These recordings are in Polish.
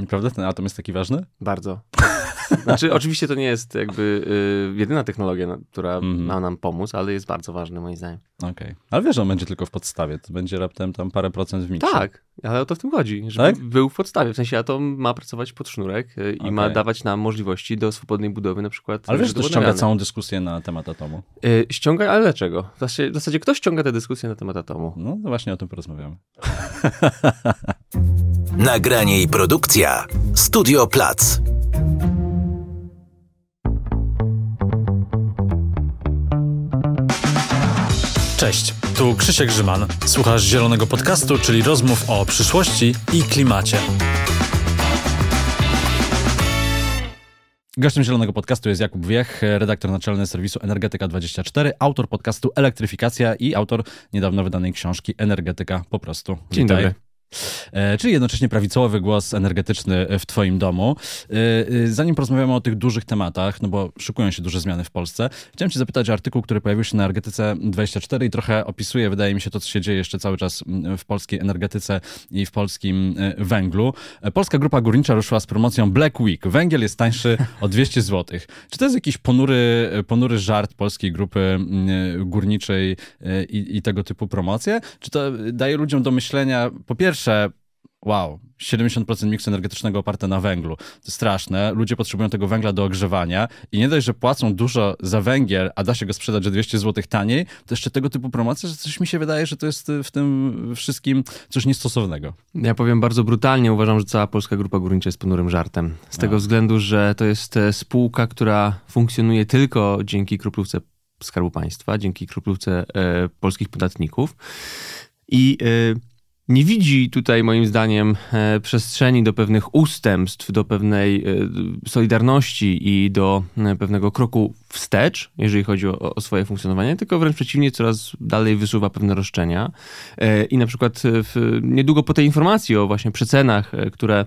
Naprawdę ten atom jest taki ważny? Bardzo. Znaczy, oczywiście to nie jest jakby y, jedyna technologia, która mm. ma nam pomóc, ale jest bardzo ważny moim zdaniem. Okej. Okay. Ale wiesz, że on będzie tylko w podstawie, to będzie raptem tam parę procent w miksie. Tak, ale o to w tym chodzi, żeby tak? był w podstawie. W sensie atom ma pracować pod sznurek y, i okay. ma dawać nam możliwości do swobodnej budowy na przykład. Ale wiesz, to ściąga całą dyskusję na temat atomu. Y, ściąga, ale dlaczego? W zasadzie, w zasadzie kto ściąga tę dyskusję na temat atomu? No, no właśnie o tym porozmawiamy. Nagranie i produkcja Studio Plac. Cześć, tu Krzysiek Grzyman. Słuchasz Zielonego Podcastu, czyli rozmów o przyszłości i klimacie. Gościem Zielonego Podcastu jest Jakub Wiech, redaktor naczelny serwisu Energetyka24, autor podcastu Elektryfikacja i autor niedawno wydanej książki Energetyka po prostu. Dzień Witaj. dobry. E, czyli jednocześnie prawicowy głos energetyczny w Twoim domu. E, e, zanim porozmawiamy o tych dużych tematach, no bo szykują się duże zmiany w Polsce, chciałem Cię zapytać o artykuł, który pojawił się na Energetyce 24 i trochę opisuje, wydaje mi się, to, co się dzieje jeszcze cały czas w polskiej energetyce i w polskim węglu. Polska Grupa Górnicza ruszyła z promocją Black Week. Węgiel jest tańszy o 200 zł. Czy to jest jakiś ponury, ponury żart polskiej grupy górniczej i, i tego typu promocje? Czy to daje ludziom do myślenia, po pierwsze, pierwsze, wow, 70% miksu energetycznego oparte na węglu. To straszne. Ludzie potrzebują tego węgla do ogrzewania i nie dość, że płacą dużo za węgiel, a da się go sprzedać za 200 zł taniej, to jeszcze tego typu promocje, że coś mi się wydaje, że to jest w tym wszystkim coś niestosownego. Ja powiem bardzo brutalnie, uważam, że cała Polska Grupa Górnicza jest ponurym żartem. Z tego względu, że to jest e, spółka, która funkcjonuje tylko dzięki kroplówce Skarbu Państwa, dzięki kroplówce e, polskich podatników i e, nie widzi tutaj moim zdaniem e, przestrzeni do pewnych ustępstw, do pewnej e, solidarności i do e, pewnego kroku wstecz, jeżeli chodzi o, o swoje funkcjonowanie, tylko wręcz przeciwnie, coraz dalej wysuwa pewne roszczenia. I na przykład w, niedługo po tej informacji o właśnie przecenach, które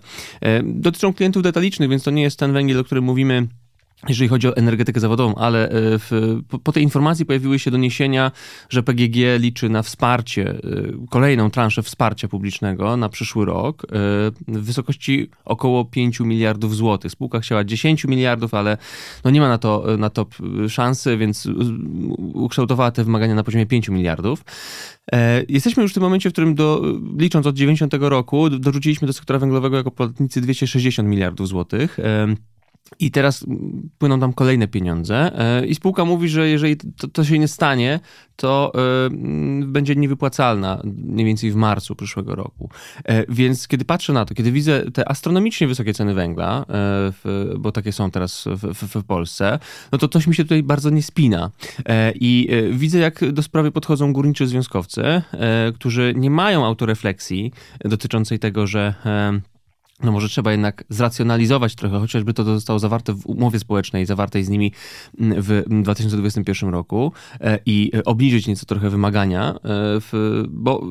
dotyczą klientów detalicznych, więc to nie jest ten węgiel, o którym mówimy jeżeli chodzi o energetykę zawodową, ale e, w, po, tej informacji pojawiły się doniesienia, że PGG liczy na wsparcie, e, kolejną transzę wsparcia publicznego na przyszły rok e, w wysokości około 5 miliardów złotych. Spółka chciała 10 miliardów, ale no nie ma na to, na to szansy, więc ukształtowała te wymagania na poziomie 5 miliardów. Jesteśmy już w tym momencie, w którym do, licząc od 90 roku dorzuciliśmy do sektora węglowego jako podatnicy 260 miliardów złotych. I teraz płyną tam kolejne pieniądze e, i spółka mówi, że jeżeli to, to się nie stanie, to y, będzie niewypłacalna mniej więcej w marcu przyszłego roku. E, więc kiedy patrzę na to, kiedy widzę te astronomicznie wysokie ceny węgla, w, bo takie są teraz w, w, w, Polsce, no to coś mi się tutaj bardzo nie spina. I widzę, jak do sprawy podchodzą górniczy związkowcy, którzy nie mają autorefleksji dotyczącej tego, że no może trzeba jednak zracjonalizować trochę, chociażby to zostało zawarte w umowie społecznej, zawartej z nimi w 2021 roku e, i obniżyć nieco trochę wymagania, e, bo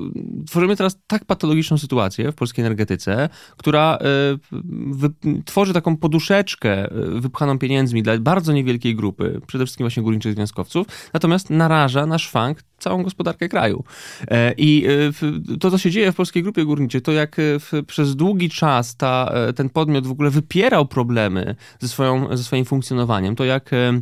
tworzymy teraz tak patologiczną sytuację w polskiej energetyce, która e, tworzy taką poduszeczkę wypchaną pieniędzmi dla bardzo niewielkiej grupy, przede wszystkim właśnie górniczych związkowców, natomiast naraża na szwank całą gospodarkę kraju. I to, co się dzieje w polskiej grupie górniczej, to jak przez długi czas ta, e, ten podmiot w ogóle wypierał problemy ze, swoją, ze swoim funkcjonowaniem, to jak e,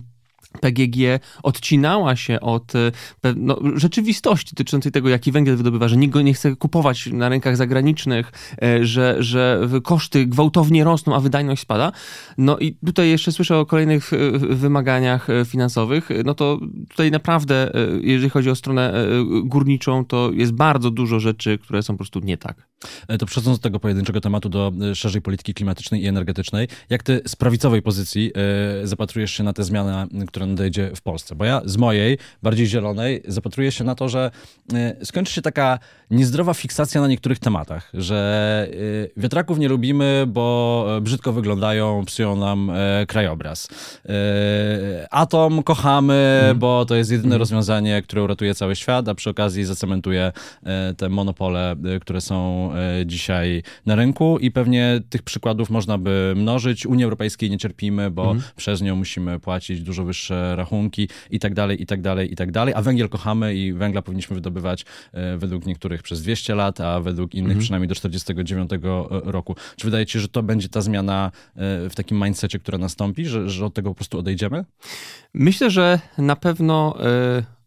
PGG odcinała się od e, no, rzeczywistości dotyczącej tego, jaki węgiel wydobywa, że nikt go nie chce kupować na rynkach zagranicznych, że, że koszty gwałtownie rosną, a wydajność spada. No i tutaj jeszcze słyszę o kolejnych wymaganiach finansowych. No to tutaj naprawdę, jeżeli chodzi o stronę górniczą, to jest bardzo dużo rzeczy, które są po prostu nie tak. E, to przechodząc do tego pojedynczego tematu, do e, szerzej polityki klimatycznej i energetycznej, jak ty z prawicowej pozycji y, zapatrujesz się na tę zmianę, która nadejdzie w Polsce? Bo ja z mojej, bardziej zielonej, zapatruję się na to, że skończy się taka niezdrowa fiksacja na niektórych tematach, że wiatraków nie lubimy, bo brzydko wyglądają, psują nam krajobraz. Atom kochamy, mm. bo to jest jedyne mm. rozwiązanie, które uratuje cały świat, a przy okazji zacementuje te monopole, które są są e, dzisiaj na rynku i pewnie tych przykładów można by mnożyć. Unii Europejskiej nie cierpimy, bo mhm. przez nią musimy płacić dużo wyższe rachunki i tak dalej, i tak dalej, i tak dalej. A węgiel kochamy i węgla powinniśmy wydobywać e, według niektórych przez 200 lat, a według innych mhm. przynajmniej do 49 roku. Czy wydaje ci się, że to będzie ta zmiana w takim mindsetie, która nastąpi, że, że od tego po prostu odejdziemy? Myślę, że na pewno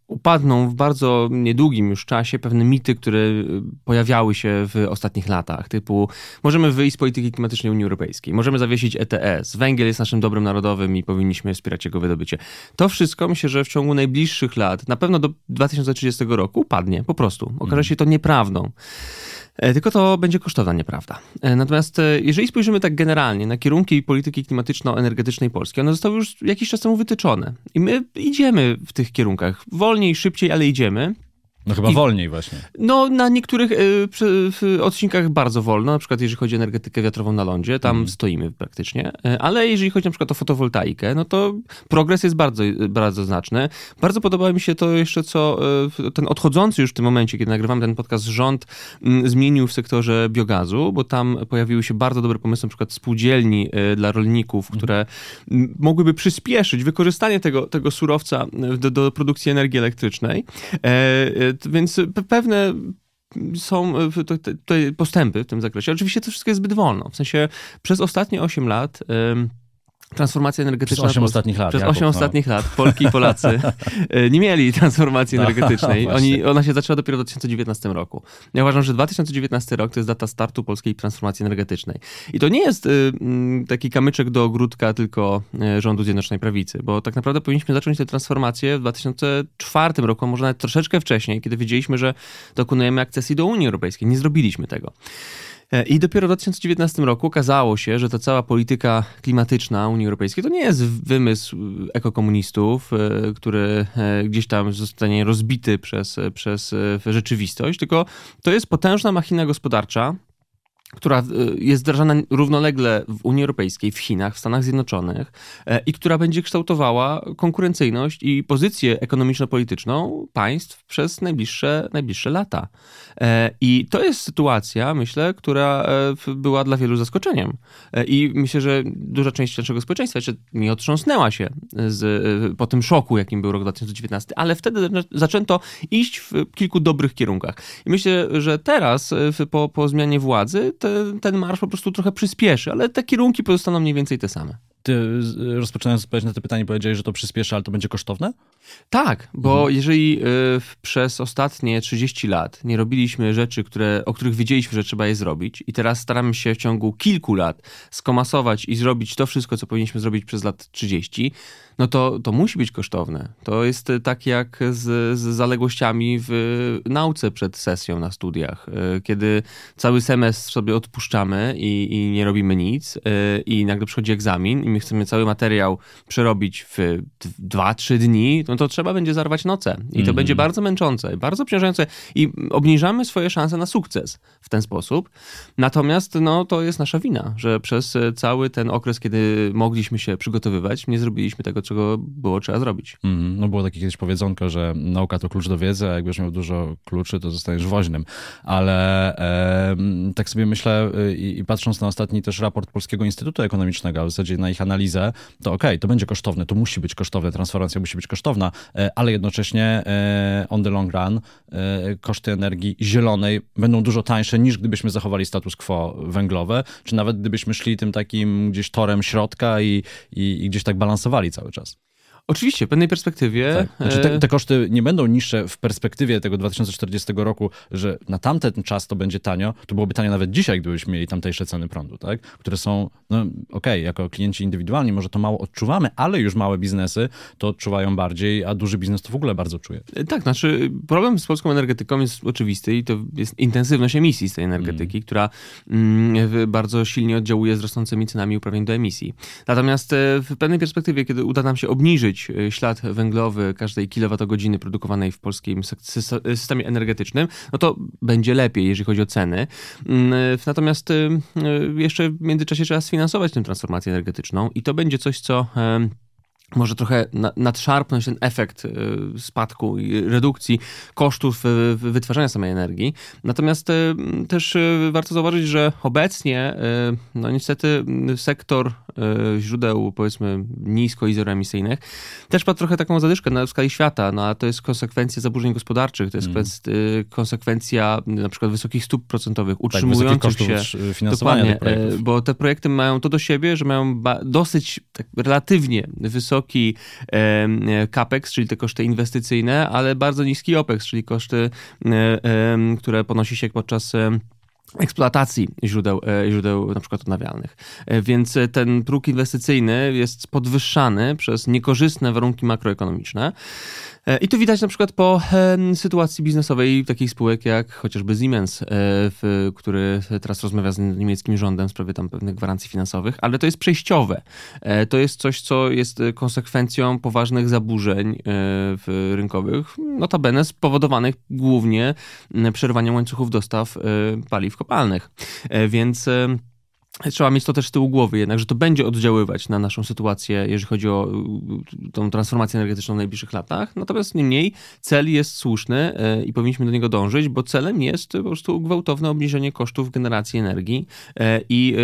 upadną w bardzo niedługim już czasie pewne mity, które y, pojawiały się w ostatnich latach, typu możemy wyjść z polityki klimatycznej Unii Europejskiej, możemy zawiesić ETS, węgiel jest naszym dobrem narodowym i powinniśmy wspierać jego wydobycie. To wszystko myślę, że w ciągu najbliższych lat, na pewno do 2030 roku upadnie, po prostu. Okaże mhm. się to nieprawdą. E, tylko to będzie kosztowna nieprawda. E, natomiast e, jeżeli spojrzymy tak generalnie na kierunki polityki klimatyczno-energetycznej Polski, one zostały już jakiś czas temu wytyczone. I my idziemy w tych kierunkach. Wolniej, szybciej, ale idziemy. No chyba I, wolniej właśnie. No na niektórych y, odcinkach bardzo wolno, na przykład jeżeli chodzi o energetykę wiatrową na lądzie, tam mm. stoimy praktycznie, y, ale jeżeli chodzi na przykład o fotowoltaikę, no to progres jest bardzo, bardzo znaczny. Bardzo podoba mi się to jeszcze, co y, ten odchodzący już w tym momencie, kiedy nagrywamy ten podcast, rząd y, zmienił w sektorze biogazu, bo tam pojawiły się bardzo dobre pomysły, na przykład spółdzielni y, dla rolników, mm. które mogłyby przyspieszyć wykorzystanie tego, tego surowca do, do produkcji energii elektrycznej e, więc pewne są tutaj postępy w tym zakresie. Oczywiście to wszystko jest zbyt wolno. W sensie przez ostatnie 8 lat transformacja energetyczna. Przez 8 ostatnich lat. Przez Jakub, 8 no. ostatnich lat Polki i Polacy e, nie mieli transformacji energetycznej. Oni, ona się zaczęła dopiero w 2019 roku. Ja uważam, że 2019 rok to jest data startu polskiej transformacji energetycznej. I to nie jest y, taki kamyczek do ogródka tylko y, rządu Zjednoczonej Prawicy, bo tak naprawdę powinniśmy zacząć tę transformację w 2004 roku, a może nawet troszeczkę wcześniej, kiedy wiedzieliśmy, że dokonujemy akcesji do Unii Europejskiej. Nie zrobiliśmy tego. E, I dopiero w 2019 roku okazało się, że ta cała polityka klimatyczna Unii Europejskiej to nie jest wymysł ekokomunistów, e, który e, gdzieś tam zostanie rozbity przez, przez rzeczywistość, tylko to jest potężna machina gospodarcza, która e, jest wdrażana równolegle w Unii Europejskiej, w Chinach, w Stanach Zjednoczonych e, i która będzie kształtowała konkurencyjność i pozycję ekonomiczno-polityczną państw przez najbliższe, najbliższe lata. E, I to jest sytuacja, myślę, która była dla wielu zaskoczeniem. I myślę, że duża część naszego społeczeństwa jeszcze nie otrząsnęła się z, po tym szoku, jakim był rok 2019, ale wtedy zaczęto iść w kilku dobrych kierunkach. I myślę, że teraz, po, po zmianie władzy, te, ten marsz po prostu trochę przyspieszy, ale te kierunki pozostaną mniej więcej te same. Ty rozpoczynając odpowiedź na to pytanie powiedziałeś, że to przyspieszy, ale to będzie kosztowne? Tak, bo mhm. jeżeli y, przez ostatnie 30 lat nie robiliśmy rzeczy, które, o których wiedzieliśmy, że trzeba je zrobić i teraz staramy się w ciągu kilku lat skomasować i zrobić to wszystko, co powinniśmy zrobić przez lat 30, no to, to musi być kosztowne. To jest tak jak z, z zaległościami w nauce przed sesją na studiach, y, kiedy cały semestr sobie odpuszczamy i, i nie robimy nic y, i nagle przychodzi egzamin my chcemy cały materiał przerobić w 2-3 dni, no to trzeba będzie zarwać noce. I to mm. będzie bardzo męczące, bardzo obciążające i obniżamy swoje szanse na sukces w ten sposób. Natomiast no, to jest nasza wina, że przez cały ten okres, kiedy mogliśmy się przygotowywać, nie zrobiliśmy tego, czego było trzeba zrobić. Mm. No było takie kiedyś powiedzonko, że nauka to klucz do wiedzy, a jak będziesz miał dużo kluczy, to zostaniesz woźnym. Ale e, tak sobie myślę y, i, i patrząc na ostatni też raport Polskiego Instytutu Ekonomicznego, a w zasadzie na ich analizę, to okej, okay, to będzie kosztowne, to musi być kosztowne, transformacja musi być kosztowna, e, ale jednocześnie e, on the long run e, koszty energii zielonej będą dużo tańsze niż gdybyśmy zachowali status quo węglowe, czy nawet gdybyśmy szli tym takim gdzieś torem środka i, i, i gdzieś tak balansowali cały czas. Oczywiście, w pewnej perspektywie. Tak. Znaczy te, te, koszty nie będą niższe w perspektywie tego 2040 roku, że na tamten czas to będzie tanio. To byłoby tanio nawet dzisiaj, gdybyśmy mieli tamtejsze ceny prądu, tak? które są, no okej, okay, jako klienci indywidualni może to mało odczuwamy, ale już małe biznesy to odczuwają bardziej, a duży biznes to w ogóle bardzo czuje. Tak, znaczy problem z polską energetyką jest oczywisty i to jest intensywność emisji z tej energetyki, mm. która mm, bardzo silnie oddziałuje z rosnącymi cenami uprawnień do emisji. Natomiast e, w pewnej perspektywie, kiedy uda nam się obniżyć E, ślad węglowy każdej kilowatogodziny produkowanej w polskim systemie energetycznym, no to będzie lepiej, jeżeli chodzi o ceny. Mm, e, natomiast e, jeszcze w międzyczasie trzeba sfinansować tę transformację energetyczną i to będzie coś, co może trochę nadszarpnąć ten efekt spadku i redukcji kosztów wytwarzania samej energii. Natomiast też warto zauważyć, że obecnie no niestety sektor źródeł powiedzmy nisko i zeroemisyjnych też ma trochę taką zadyszkę na skali świata, no a to jest konsekwencja zaburzeń gospodarczych, to jest mm. konsekwencja na przykład wysokich stóp procentowych, tak, utrzymujących tak, się finansowania bo te projekty mają to do siebie, że mają dosyć tak relatywnie wysoki capex, czyli te koszty inwestycyjne, ale bardzo niski opex, czyli koszty, e, które ponosi się podczas eksploatacji źródeł, e, źródeł na przykład odnawialnych. E, więc ten próg inwestycyjny jest podwyższany przez niekorzystne warunki makroekonomiczne. E, I to widać na przykład po sytuacji biznesowej takich spółek jak chociażby Siemens, e, który teraz rozmawia z niemieckim rządem w sprawie tam pewnych gwarancji finansowych, ale to jest przejściowe. E, to jest coś, co jest konsekwencją poważnych zaburzeń rynkowych, notabene spowodowanych głównie przerwaniem łańcuchów dostaw paliw kopalnych. Więc Trzeba mieć to też z tyłu głowy jednak, że to będzie oddziaływać na naszą sytuację, jeżeli chodzi o tą transformację energetyczną w najbliższych latach. Natomiast niemniej cel jest słuszny y, i powinniśmy do niego dążyć, bo celem jest po prostu gwałtowne obniżenie kosztów generacji energii y, i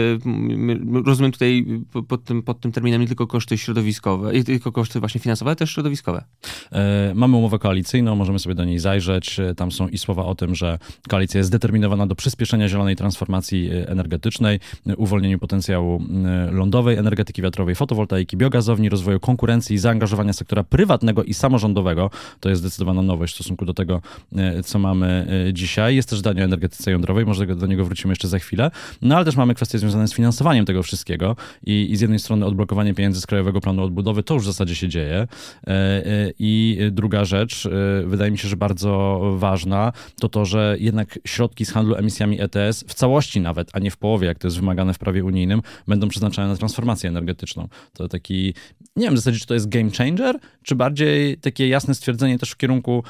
rozumiem tutaj pod tym, pod tym terminem nie tylko koszty środowiskowe, nie tylko koszty właśnie finansowe, ale też środowiskowe. E, mamy umowę koalicyjną, możemy sobie do niej zajrzeć. Tam są i słowa o tym, że koalicja jest zdeterminowana do przyspieszenia zielonej transformacji energetycznej uwolnieniu potencjału y, lądowej, energetyki wiatrowej, fotowoltaiki, biogazowni, rozwoju konkurencji i zaangażowania sektora prywatnego i samorządowego. To jest zdecydowana nowość w stosunku do tego, y, co mamy y, dzisiaj. Jest też zdanie o energetyce jądrowej, może do niego wrócimy jeszcze za chwilę. No ale też mamy kwestie związane z finansowaniem tego wszystkiego i, i z jednej strony odblokowanie pieniędzy z Krajowego Planu Odbudowy, to już w zasadzie się dzieje. I druga rzecz, wydaje mi się, że bardzo ważna, to to, że jednak środki z handlu emisjami ETS w całości nawet, a nie w połowie, jak to jest wymagane w prawie unijnym, będą przeznaczane na transformację energetyczną. To taki, nie wiem w zasadzie, czy to jest game changer, czy bardziej takie jasne stwierdzenie też w kierunku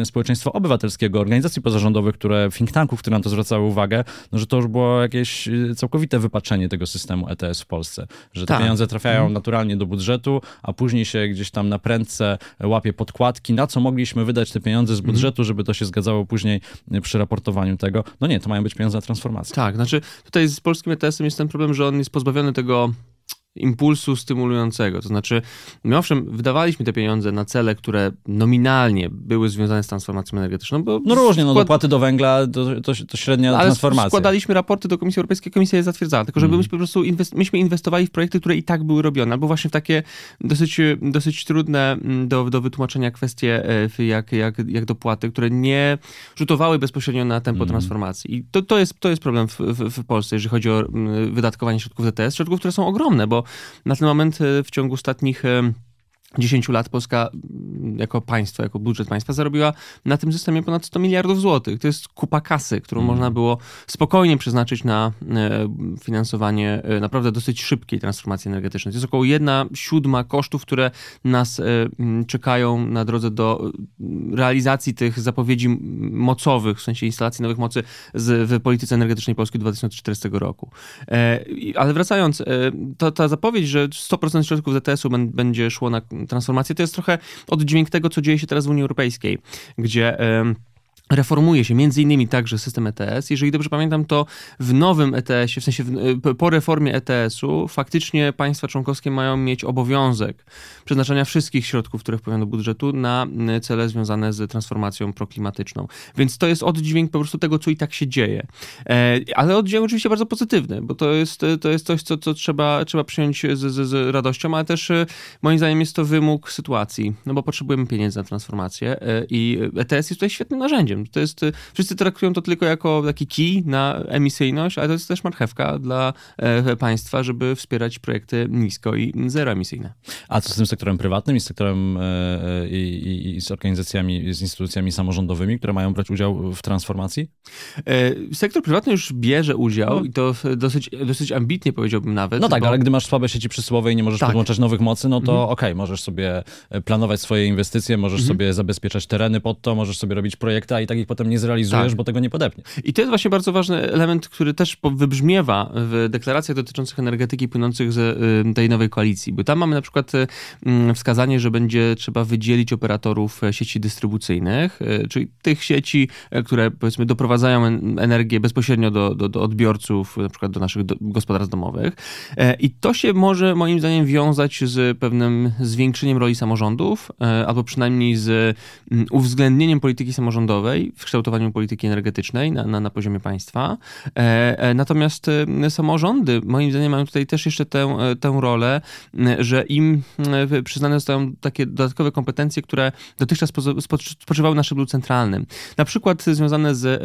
y, społeczeństwa obywatelskiego, organizacji pozarządowych, które, think tanków, które na to zwracały uwagę, no, że to już było jakieś y, całkowite wypaczenie tego systemu ETS w Polsce. Że te tak. pieniądze trafiają mhm. naturalnie do budżetu, a później się gdzieś tam na prędce łapie podkładki, na co mogliśmy wydać te pieniądze z mhm. budżetu, żeby to się zgadzało później przy raportowaniu tego. No nie, to mają być pieniądze na transformację. Tak, znaczy tutaj z polskim ETS-em jest ten problem, że on jest pozbawiony tego impulsu stymulującego. To znaczy, my owszem, wydawaliśmy te pieniądze na cele, które nominalnie były związane z transformacją energetyczną. Bo no różnie, no dopłaty do węgla to, to, to średnia ale transformacja. składaliśmy raporty do Komisji Europejskiej, Komisja je zatwierdzała. Tylko, żeby mm. po prostu inwest myśmy inwestowali w projekty, które i tak były robione, albo właśnie w takie dosyć, dosyć trudne mm, do, do wytłumaczenia kwestie, e, jak, jak, jak dopłaty, które nie rzutowały bezpośrednio na tempo mm. transformacji. I to, to, jest, to jest problem w, w, w Polsce, jeżeli chodzi o mm, wydatkowanie środków DTS, środków, które są ogromne, bo na ten moment e, w ciągu ostatnich e, 10 lat Polska mm, jako państwo, jako budżet państwa zarobiła na tym systemie ponad 100 miliardów złotych. To jest kupa kasy, którą mm. można było spokojnie przeznaczyć na e, finansowanie e, naprawdę dosyć szybkiej transformacji energetycznej. To jest około jedna siódma kosztów, które nas e, czekają na drodze do realizacji tych zapowiedzi mocowych, w sensie instalacji nowych mocy z, w polityce energetycznej Polski 2040 roku. Ale wracając, to, ta zapowiedź, że 100% środków ZTS-u będzie szło na transformację, to jest trochę oddźwięk tego, co dzieje się teraz w Unii Europejskiej, gdzie reformuje się między innymi także system ETS. Jeżeli dobrze pamiętam, to w nowym ETS-ie, w sensie w, po reformie ETS-u, faktycznie państwa członkowskie mają mieć obowiązek przeznaczania wszystkich środków, które wpływają do budżetu na cele związane z transformacją proklimatyczną. Więc to jest oddźwięk po prostu tego, co i tak się dzieje. E, ale oddźwięk oczywiście bardzo pozytywny, bo to jest, to jest coś, co, co trzeba, trzeba przyjąć z, z, z radością, ale też moim zdaniem jest to wymóg sytuacji, no bo potrzebujemy pieniędzy na transformację i ETS jest tutaj świetnym narzędziem. To jest, wszyscy traktują to tylko jako taki kij na emisyjność, ale to jest też marchewka dla e, państwa, żeby wspierać projekty nisko i zeroemisyjne. A co z tym sektorem prywatnym i z sektorem e, e, i, i z organizacjami, z instytucjami samorządowymi, które mają brać udział w transformacji? Sektor prywatny już bierze udział no. i to dosyć, dosyć ambitnie powiedziałbym nawet. No tak, bo... ale gdy masz słabe sieci przesyłowe i nie możesz tak. podłączać nowych mocy, no to mhm. okej, okay, możesz sobie planować swoje inwestycje, możesz mhm. sobie zabezpieczać tereny pod to, możesz sobie robić projekty, a i tak ich potem nie zrealizujesz, Tak. bo tego nie podepnie. I to jest właśnie bardzo ważny element, który też wybrzmiewa w deklaracjach dotyczących energetyki płynących z y, tej nowej koalicji. Bo tam mamy na przykład y, mm, wskazanie, że będzie trzeba wydzielić operatorów e, sieci dystrybucyjnych, y, czyli tych sieci, e, które powiedzmy doprowadzają en- energię bezpośrednio do, do, do odbiorców, na przykład do naszych do, gospodarstw domowych. E, I to się może moim zdaniem wiązać z pewnym zwiększeniem roli samorządów, e, albo przynajmniej z mm, uwzględnieniem polityki samorządowej w kształtowaniu polityki energetycznej na, na, na poziomie państwa. E, e, Natomiast e, samorządy, moim zdaniem, mają tutaj też jeszcze tę, tę rolę, że im przyznane zostają takie dodatkowe kompetencje, które dotychczas spoczywały na szczeblu centralnym. Na przykład związane z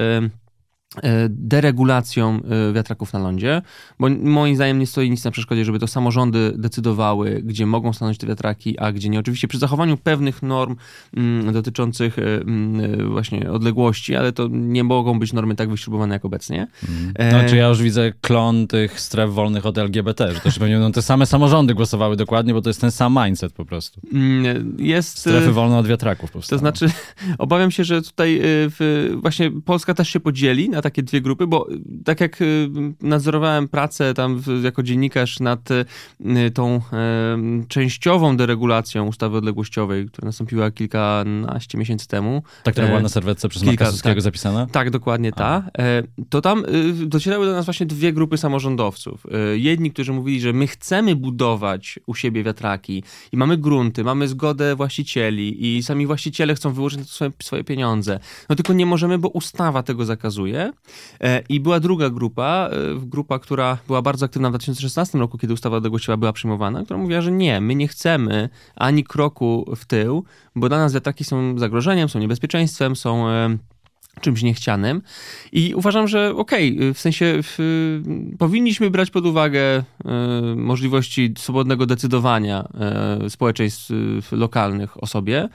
deregulacją e, wiatraków na lądzie, bo moim zdaniem nie stoi nic na przeszkodzie, żeby to samorządy decydowały, gdzie mogą stanąć te wiatraki, a gdzie nie. Oczywiście przy zachowaniu pewnych norm mm, dotyczących e, mm, e, właśnie odległości, ale to nie mogą być normy tak wyśrubowane jak obecnie. E, Znaczy ja już widzę klon tych stref wolnych od LGBT, że też pewnie będą te same samorządy głosowały dokładnie, bo to jest ten sam mindset po prostu. mm, Jest... Strefy e, wolne od wiatraków To powstaną. znaczy, obawiam się, że tutaj w, właśnie Polska też się podzieli na takie dwie grupy, bo y, tak jak y, nadzorowałem pracę tam jako dziennikarz nad y, tą częściową deregulacją ustawy odległościowej, która nastąpiła kilkanaście miesięcy temu. Ta, która e, była na serwetce przez kilka, Marka tak. zapisana? Tak, dokładnie ta. E, To tam docierały do nas właśnie dwie grupy samorządowców. Y, Jedni, którzy mówili, że my chcemy budować u siebie wiatraki i mamy grunty, mamy zgodę właścicieli i sami właściciele chcą wyłożyć na to swoje, swoje pieniądze. No tylko nie możemy, bo ustawa tego zakazuje. E, I była druga grupa, e, grupa, która była bardzo aktywna w 2016 roku, kiedy ustawa odległościowa była przyjmowana, która mówiła, że nie, my nie chcemy ani kroku w tył, bo dla nas wiatraki są zagrożeniem, są niebezpieczeństwem, są e, czymś niechcianym. I uważam, że okej, w sensie w, powinniśmy brać pod uwagę e, możliwości swobodnego decydowania e, społeczeństw e, lokalnych o sobie,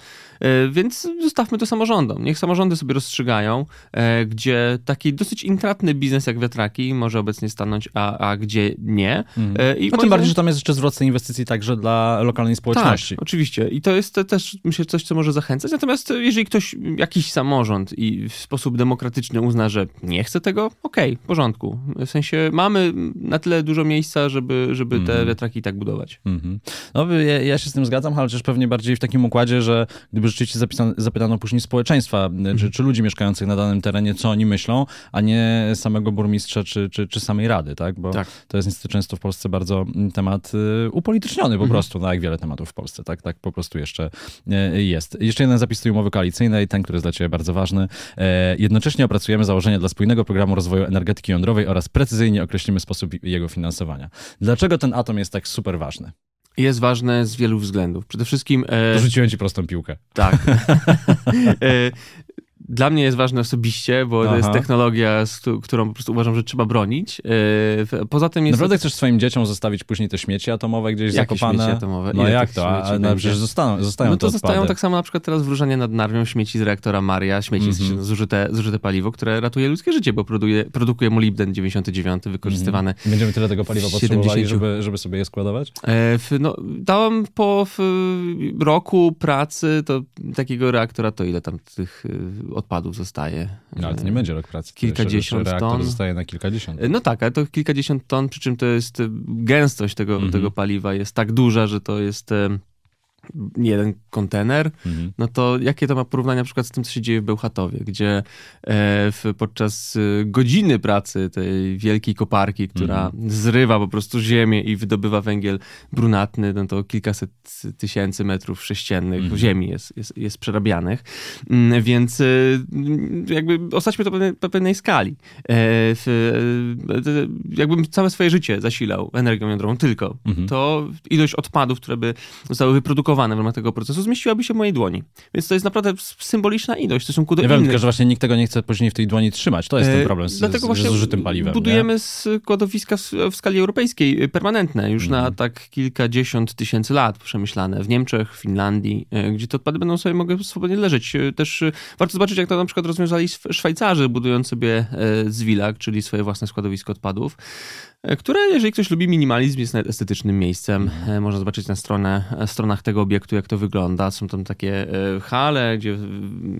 więc zostawmy to samorządom. Niech samorządy sobie rozstrzygają, e, gdzie taki dosyć intratny biznes jak wiatraki może obecnie stanąć, a, a gdzie nie. E, I No tym bardziej, że tam jest jeszcze zwrot inwestycji także dla lokalnej społeczności. tak, oczywiście. I to jest te- też, myślę, coś, co może zachęcać. Natomiast jeżeli ktoś, jakiś samorząd i w sposób demokratyczny uzna, że nie chce tego, okej, w porządku. W sensie mamy na tyle dużo miejsca, żeby, żeby te Mhm. wiatraki i tak budować. Mhm. No, ja, ja się z tym zgadzam, ale też pewnie bardziej w takim układzie, że gdyby rzeczywiście zapisano, zapytano później społeczeństwa, czy, czy ludzi mieszkających na danym terenie, co oni myślą, a nie samego burmistrza czy, czy, czy samej rady, tak? Bo Tak. to jest niestety często w Polsce bardzo mm, temat y, upolityczniony po prostu, no jak wiele tematów w Polsce, tak, tak po prostu jeszcze y, jest. Jeszcze jeden zapis tej umowy koalicyjnej, ten, który jest dla Ciebie bardzo ważny. E, Jednocześnie opracujemy założenia dla spójnego programu rozwoju energetyki jądrowej oraz precyzyjnie określimy sposób jego finansowania. Dlaczego ten atom jest tak super ważny? Jest ważne z wielu względów. Przede wszystkim... E, Dorzuciłem ci prostą piłkę. Tak. E, Dla mnie jest ważne osobiście, bo to Aha. jest technologia, z któ- którą po prostu uważam, że trzeba bronić. W- Poza tym jest... Naprawdę chcesz swoim dzieciom zostawić później te śmieci atomowe gdzieś Jakie zakopane? śmieci atomowe? No Ile jak to? A, no, przecież zostaną, zostają No to zostają tak samo na przykład teraz wróżenie nad Narwią śmieci z reaktora Maria, śmieci Mhm. mm zużyte, zużyte paliwo, które ratuje ludzkie życie, bo produkuje, produkuje molibden 99 wykorzystywany. Mhm. Będziemy tyle tego paliwa potrzebowali, 70. żeby, żeby sobie je składować? E, w, no, dałem po roku pracy to takiego reaktora, to ile tam tych y, odpadów zostaje? No, ale to nie będzie rok pracy. Kilkadziesiąt jeszcze- ton. zostaje na kilkadziesiąt. E, No tak, ale to kilkadziesiąt ton, przy czym to jest y, gęstość tego, Mhm. tego paliwa jest tak duża, że to jest e, jeden kontener. Mhm. No to jakie to ma porównanie na przykład z tym, co się dzieje w Bełchatowie, gdzie e, w, podczas e, godziny pracy tej wielkiej koparki, która Mhm. zrywa po prostu ziemię i wydobywa węgiel brunatny, no to kilkaset tysięcy metrów sześciennych Mhm. ziemi jest, jest, jest przerabianych. Mm, Więc e, jakby osadźmy to pewnej, pewnej skali. E, w, e, jakbym całe swoje życie zasilał energią jądrową tylko, Mhm. to ilość odpadów, które by zostały wyprodukowane w ramach tego procesu, zmieściłaby się w mojej dłoni. Więc to jest naprawdę symboliczna ilość w stosunku do Ja wiem, innych. tylko że właśnie nikt tego nie chce później w tej dłoni trzymać. To jest ten E, problem z, Dlatego z, właśnie z zużytym paliwem. budujemy składowiska w, w skali europejskiej e, permanentne, już na Mhm. tak kilkadziesiąt tysięcy lat przemyślane. W Niemczech, w Finlandii, e, gdzie te odpady będą sobie mogły swobodnie leżeć. E, Też warto zobaczyć, jak to na przykład rozwiązali Szw- Szwajcarzy, budując sobie e, Zwilak, czyli swoje własne składowisko odpadów. E, które, jeżeli ktoś lubi minimalizm, jest estetycznym miejscem. Mhm. E, Można zobaczyć na stronę, stronach tego obiektu, jak to wygląda. Są tam takie e, hale, gdzie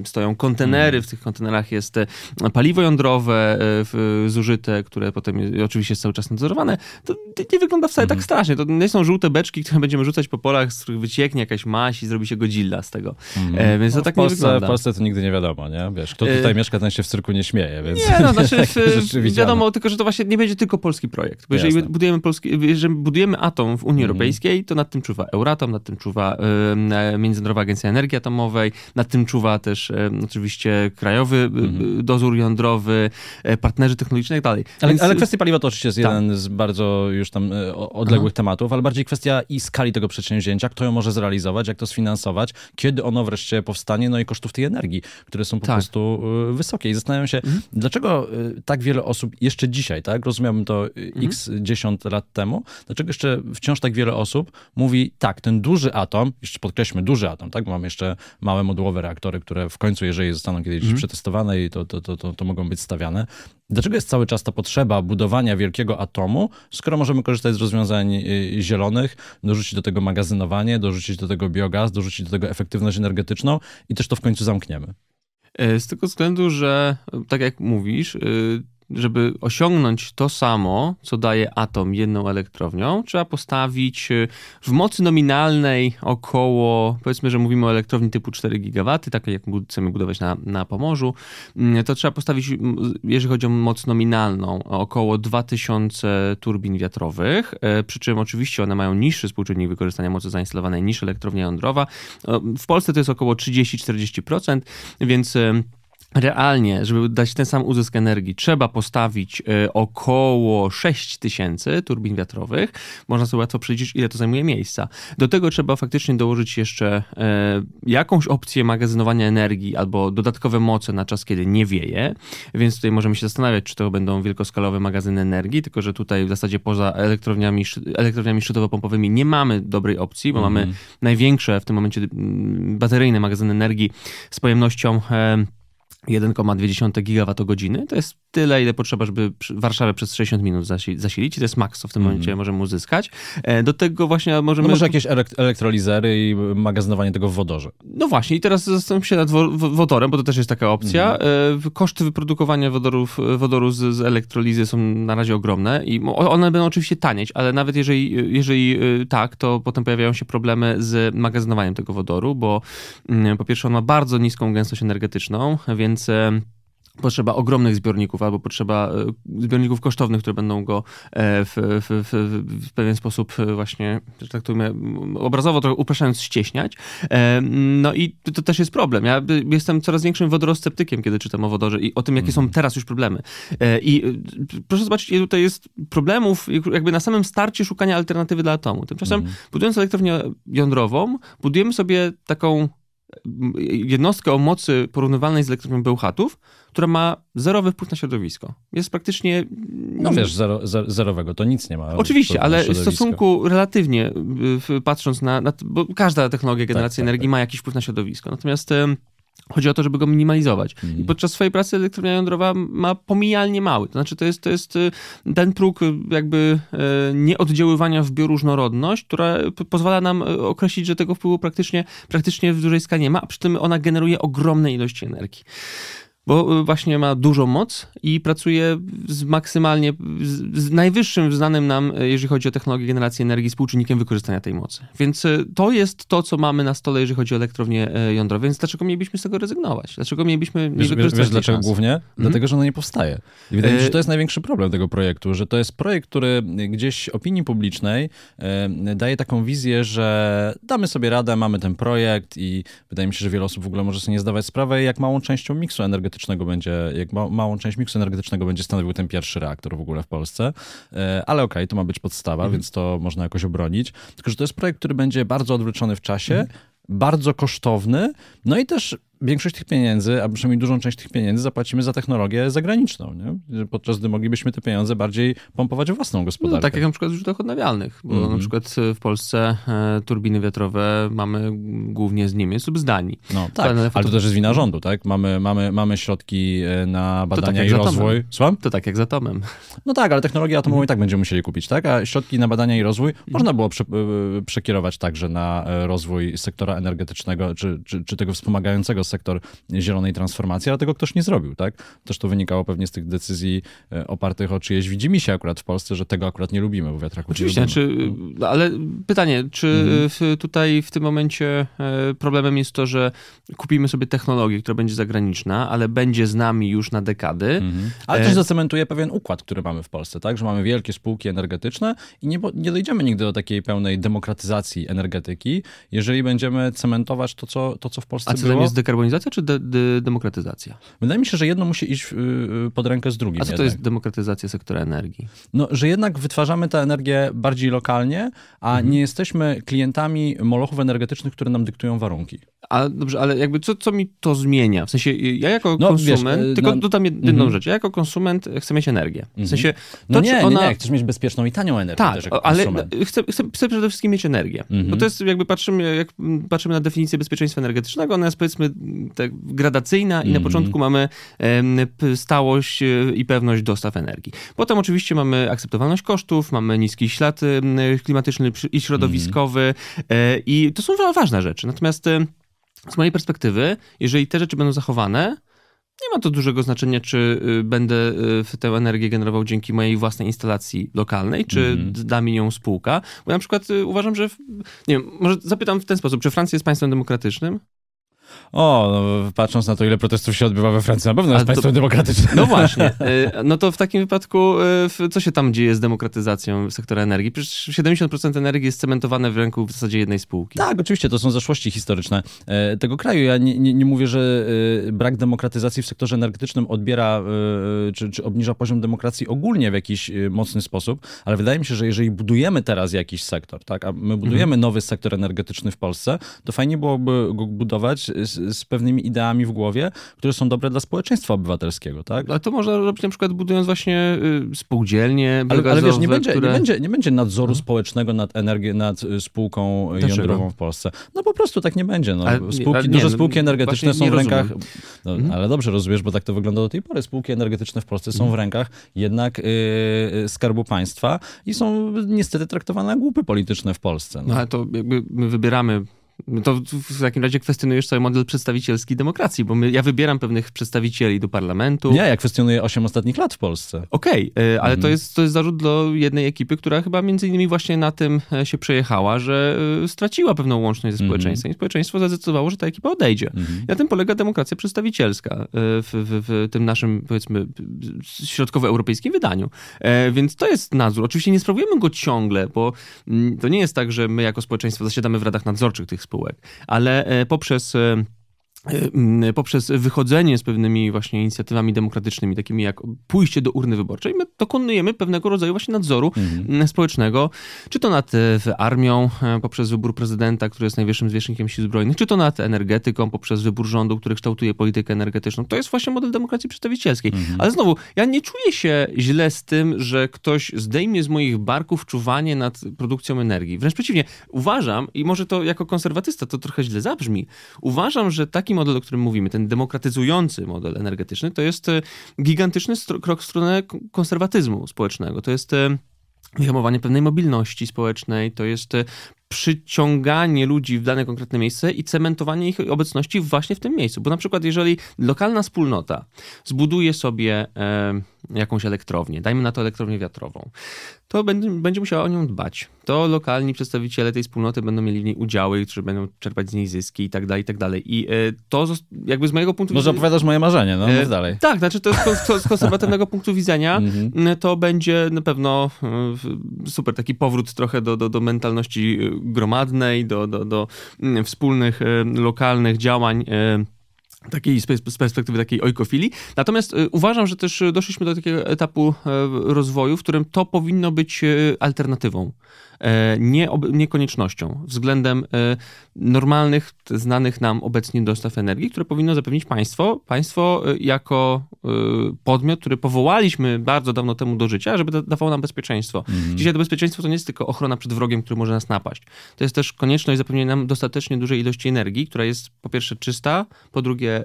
stoją kontenery. Mhm. W tych kontenerach jest e, paliwo jądrowe e, zużyte, które potem oczywiście jest cały czas nadzorowane. To nie wygląda wcale Mhm. tak strasznie. To nie są żółte beczki, które będziemy rzucać po polach, z których wycieknie jakaś maś i zrobi się godzilla z tego. E, Więc to No, tak w, Polsce, nie wygląda. w Polsce to nigdy nie wiadomo, nie? Wiesz, kto E, tutaj mieszka, ten się w cyrku nie śmieje, więc... Nie, no znaczy w, wiadomo, tylko że to właśnie nie będzie tylko polski projekt. Bo jeżeli Jasne. budujemy, polski, jeżeli budujemy atom w Unii Mhm. Europejskiej, to nad tym czuwa Euratom, nad tym czuwa y, Międzynarodowa Agencja Energii Atomowej, nad tym czuwa też y, oczywiście Krajowy y, Mhm. Dozór Jądrowy, y, partnerzy technologiczni i tak dalej. Ale, Więc- ale kwestia paliwa to oczywiście jest Tak. jeden z bardzo już tam e, odległych tematów, ale bardziej kwestia i skali tego przedsięwzięcia, kto ją może zrealizować, jak to sfinansować, kiedy ono wreszcie powstanie, no i kosztów tej energii, które są po Tak. prostu e, wysokie. I zastanawiam się, dlaczego e, tak wiele osób jeszcze dzisiaj, tak, rozumiałbym to e, x dziesiąt lat temu, dlaczego jeszcze wciąż tak wiele osób mówi, tak, ten duży atom, jeszcze podkreślmy duży atom, tak, bo mamy jeszcze małe modułowe reaktory, które w końcu, jeżeli zostaną kiedyś przetestowane i to, to, to, to, to mogą być stawiane, Dlaczego jest cały czas ta potrzeba budowania wielkiego atomu, skoro możemy korzystać z rozwiązań y, zielonych, dorzucić do tego magazynowanie, dorzucić do tego biogaz, dorzucić do tego efektywność energetyczną i też to w końcu zamkniemy? E, Z tego względu, że tak jak mówisz, y, żeby osiągnąć to samo, co daje atom jedną elektrownią, trzeba postawić y, w mocy nominalnej około, powiedzmy, że mówimy o elektrowni typu 4 GW, takiej jak chcemy budować na, na Pomorzu, mm, to trzeba postawić, jeżeli chodzi o moc nominalną, około 2000 turbin wiatrowych, e, przy czym oczywiście one mają niższy współczynnik wykorzystania mocy zainstalowanej niż elektrownia jądrowa. E, W Polsce to jest około 30-40%, więc e, realnie, żeby dać ten sam uzysk energii, trzeba postawić e, około 6 tysięcy turbin wiatrowych. Można sobie łatwo przeliczyć, ile to zajmuje miejsca. Do tego trzeba faktycznie dołożyć jeszcze e, jakąś opcję magazynowania energii albo dodatkowe moce na czas, kiedy nie wieje. Więc tutaj możemy się zastanawiać, czy to będą wielkoskalowe magazyny energii, tylko że tutaj w zasadzie poza elektrowniami, elektrowniami szczytowo-pompowymi nie mamy dobrej opcji, bo mamy największe w tym momencie mm, bateryjne magazyny energii z pojemnością e, 1,2 gigawattogodziny. To jest tyle, ile potrzeba, żeby Warszawę przez 60 minut zasi- zasilić. I to jest maks, co w tym momencie możemy uzyskać. E, Do tego właśnie możemy... No może jakieś elek- elektrolizery i magazynowanie tego w wodorze. No właśnie, i teraz zastanawiam się nad wo- wo- wodorem, bo to też jest taka opcja. E, Koszty wyprodukowania wodorów, wodoru z, z elektrolizy są na razie ogromne i one będą oczywiście tanieć, ale nawet jeżeli, jeżeli e, tak, to potem pojawiają się problemy z magazynowaniem tego wodoru, bo mm, po pierwsze on ma bardzo niską gęstość energetyczną, więc e, potrzeba ogromnych zbiorników albo potrzeba e, zbiorników kosztownych, które będą go e, w, w, w, w pewien sposób e, właśnie, że tak to ujmę, obrazowo trochę upraszczając, ścieśniać. No i to, też jest problem. Ja jestem coraz większym wodorosceptykiem, kiedy czytam o wodorze i o tym, jakie są teraz już problemy. I proszę zobaczyć, ile tutaj jest problemów jakby na samym starcie szukania alternatywy dla atomu. Tymczasem budując elektrownię jądrową, budujemy sobie taką jednostkę o mocy porównywalnej z elektrownią Bełchatów, która ma zerowy wpływ na środowisko. Jest praktycznie... No wiesz, zero, ze- zerowego to nic nie ma. Oczywiście, ale w stosunku relatywnie, y, patrząc na, na... Bo każda technologia generacji tak, energii tak. ma jakiś wpływ na środowisko. Natomiast... Chodzi o to, żeby go minimalizować. Mhm. I podczas swojej pracy elektrownia jądrowa ma pomijalnie mały. To znaczy, to jest, to jest y, ten próg y, jakby y, nieoddziaływania w bioróżnorodność, która pozwala nam określić, że tego wpływu praktycznie, praktycznie w dużej skali nie ma, a przy tym ona generuje ogromne ilości energii bo y, właśnie ma dużą moc i pracuje z maksymalnie, z, najwyższym znanym nam, y, jeżeli chodzi o technologię generacji energii, współczynnikiem wykorzystania tej mocy. Więc y, to jest to, co mamy na stole, jeżeli chodzi o elektrownie jądrowe, więc dlaczego mielibyśmy z tego rezygnować? Dlaczego mielibyśmy nie Wiesz, wykorzystać wiesz dlaczego szansy? głównie? Dlatego, że ono nie powstaje. I wydaje mi się, że to jest największy problem tego projektu, że to jest projekt, który gdzieś opinii publicznej daje taką wizję, że damy sobie radę, mamy ten projekt i wydaje mi się, że wiele osób w ogóle może sobie nie zdawać sprawy, jak małą częścią miksu energetycznego będzie, jak ma, małą część miksu energetycznego będzie stanowił ten pierwszy reaktor w ogóle w Polsce. E, Ale okej, to ma być podstawa, więc to można jakoś obronić. Tylko, że to jest projekt, który będzie bardzo odwrócony w czasie, bardzo kosztowny, no i też większość tych pieniędzy, a przynajmniej dużą część tych pieniędzy zapłacimy za technologię zagraniczną, nie? podczas gdy moglibyśmy te pieniądze bardziej pompować w własną gospodarkę. No, tak jak na przykład w źródłach odnawialnych, bo mm -hmm. na przykład w Polsce e, turbiny wiatrowe mamy głównie z Niemiec lub z Danii. No tak, ale, to też jest wina rządu, tak? Mamy, mamy, mamy środki e, na badania tak i rozwój. Słucham? To tak jak z atomem. No tak, ale technologię atomową mm i tak będziemy musieli kupić, tak? A środki na badania i rozwój mm można było prze, e, przekierować także na rozwój sektora energetycznego, czy, czy, czy tego wspomagającego sektor zielonej transformacji, ale tego ktoś nie zrobił, tak? Też to wynikało pewnie z tych decyzji opartych o czyjeś widzimisię akurat w Polsce, że tego akurat nie lubimy, bo wiatraków Oczywiście, czy, no. ale pytanie, czy mhm. w, tutaj w tym momencie e, problemem jest to, że kupimy sobie technologię, która będzie zagraniczna, ale będzie z nami już na dekady. Mhm. Ale e... też zacementuje pewien układ, który mamy w Polsce, tak? Że mamy wielkie spółki energetyczne i nie, nie dojdziemy nigdy do takiej pełnej demokratyzacji energetyki, jeżeli będziemy cementować to, co, to, co w Polsce A co było. jest dekarbonizacja czy de, de, demokratyzacja? Wydaje mi się, że jedno musi iść pod rękę z drugim. A co jednak. to jest demokratyzacja sektora energii? No, że jednak wytwarzamy tę energię bardziej lokalnie, a mhm. nie jesteśmy klientami molochów energetycznych, które nam dyktują warunki. A dobrze, ale jakby co, co mi to zmienia? W sensie ja jako no, konsument, wiesz, tylko no, dodam jedną mm -hmm. rzecz, ja jako konsument chcę mieć energię. W sensie mhm. to, no nie, ona... nie, nie, chcesz mieć bezpieczną i tanią energię tak, też jako ale chcę, chcę, chcę, przede wszystkim mieć energię. Mm -hmm. Bo to jest jakby patrzymy, jak patrzymy na definicję bezpieczeństwa energetycznego, ona jest powiedzmy tak gradacyjna i mm -hmm. na mhm. początku mamy stałość e, i pewność dostaw energii. Potem oczywiście mamy akceptowalność kosztów, mamy niski ślad klimatyczny i środowiskowy e, i to są ważne rzeczy. Natomiast e, z mojej perspektywy, jeżeli te rzeczy będą zachowane, nie ma to dużego znaczenia, czy y, będę y, tę energię generował dzięki mojej własnej instalacji lokalnej, czy mm. da mi ją spółka. Bo na przykład y, uważam, że. Nie wiem, może zapytam w ten sposób, czy Francja jest państwem demokratycznym? O, no, patrząc na to, ile protestów się odbywa we Francji, na pewno jest państwo demokratyczne. No właśnie. E, no to w takim wypadku, e, co się tam dzieje z demokratyzacją sektora energii? Przecież 70% energii jest cementowane w ręku w zasadzie jednej spółki. Tak, oczywiście, to są zaszłości historyczne e, tego kraju. Ja nie, nie, nie mówię, że brak demokratyzacji w sektorze energetycznym odbiera czy, czy obniża poziom demokracji ogólnie w jakiś mocny sposób, ale wydaje mi się, że jeżeli budujemy teraz jakiś sektor, tak, a my budujemy mhm. nowy sektor energetyczny w Polsce, to fajnie byłoby go budować z, z, pewnymi ideami w głowie, które są dobre dla społeczeństwa obywatelskiego, tak? Ale to można robić na przykład budując właśnie y, spółdzielnie ale, ale wiesz, nie będzie, które... nie, będzie, nie będzie nadzoru hmm. społecznego nad energią, nad y, spółką Dlaczego? jądrową w Polsce. No po prostu tak nie będzie. No. Ale, spółki, ale, duże nie, no, spółki energetyczne są w rękach... No, hmm. Ale dobrze rozumiesz, bo tak to wygląda do tej pory. Spółki energetyczne w Polsce są hmm. w rękach jednak yy, Skarbu Państwa i są niestety traktowane jak głupy polityczne w Polsce. No. no ale to jakby my wybieramy to w takim razie kwestionujesz cały model przedstawicielski demokracji, bo my, ja wybieram pewnych przedstawicieli do parlamentu. Nie, ja kwestionuję 8 ostatnich lat w Polsce. Okej, okay, ale to, mhm. jest, to jest zarzut do jednej ekipy, która chyba między innymi właśnie na tym e, się przejechała, że e, straciła pewną łączność ze mhm. społeczeństwem i społeczeństwo zadecydowało, że ta ekipa odejdzie. Mhm. Na tym polega demokracja przedstawicielska e, w, w, w tym naszym, powiedzmy, środkowoeuropejskim wydaniu. Więc to jest nadzór. Oczywiście nie sprawujemy go ciągle, bo mm, to nie jest tak, że my jako społeczeństwo zasiadamy w radach nadzorczych tych spółek, ale e, poprzez e, poprzez wychodzenie z pewnymi właśnie inicjatywami demokratycznymi, takimi jak pójście do urny wyborczej, my dokonujemy pewnego rodzaju właśnie nadzoru mhm. społecznego, czy to nad e, armią e, poprzez wybór prezydenta, który jest najwyższym zwierzchnikiem sił zbrojnych, czy to nad energetyką poprzez wybór rządu, który kształtuje politykę energetyczną. To jest właśnie model demokracji przedstawicielskiej. Mhm. Ale znowu, ja nie czuję się źle z tym, że ktoś zdejmie z moich barków czuwanie nad produkcją energii. Wręcz przeciwnie, uważam, i może to jako konserwatysta to trochę źle zabrzmi, uważam, że taki model, o którym mówimy, ten demokratyzujący model energetyczny, to jest e, gigantyczny krok w stronę konserwatyzmu społecznego. To jest e, wyhamowanie pewnej mobilności społecznej, to jest e, przyciąganie ludzi w dane konkretne miejsce i cementowanie ich obecności właśnie w tym miejscu. Bo na przykład, jeżeli lokalna wspólnota zbuduje sobie jakąś elektrownię, dajmy na to elektrownię wiatrową, to będzie, będzie musiała o nią dbać. To lokalni przedstawiciele tej wspólnoty będą mieli w niej udziały, którzy będą czerpać z niej zyski i tak dalej, i tak dalej. I e, to jakby z mojego punktu widzenia... Może opowiadasz moje marzenie, no e, dalej. Tak, znaczy to z, konserwatywnego punktu widzenia mhm. to będzie na pewno e, super taki powrót trochę do, do, do mentalności gromadnej, do, do, do mm, wspólnych, lokalnych działań takiej z perspektywy takiej ojkofilii. Natomiast y, uważam, że też doszliśmy do takiego etapu y, rozwoju, w którym to powinno być y, alternatywą. E, nie, nie koniecznością względem e, normalnych, znanych nam obecnie dostaw energii, które powinno zapewnić państwo. Państwo e, jako podmiot, który powołaliśmy bardzo dawno temu do życia, żeby dawało nam bezpieczeństwo. Mhm. Dzisiaj to bezpieczeństwo to nie jest tylko ochrona przed wrogiem, który może nas napaść. To jest też konieczność zapewnienia nam dostatecznie dużej ilości energii, która jest po pierwsze czysta, po drugie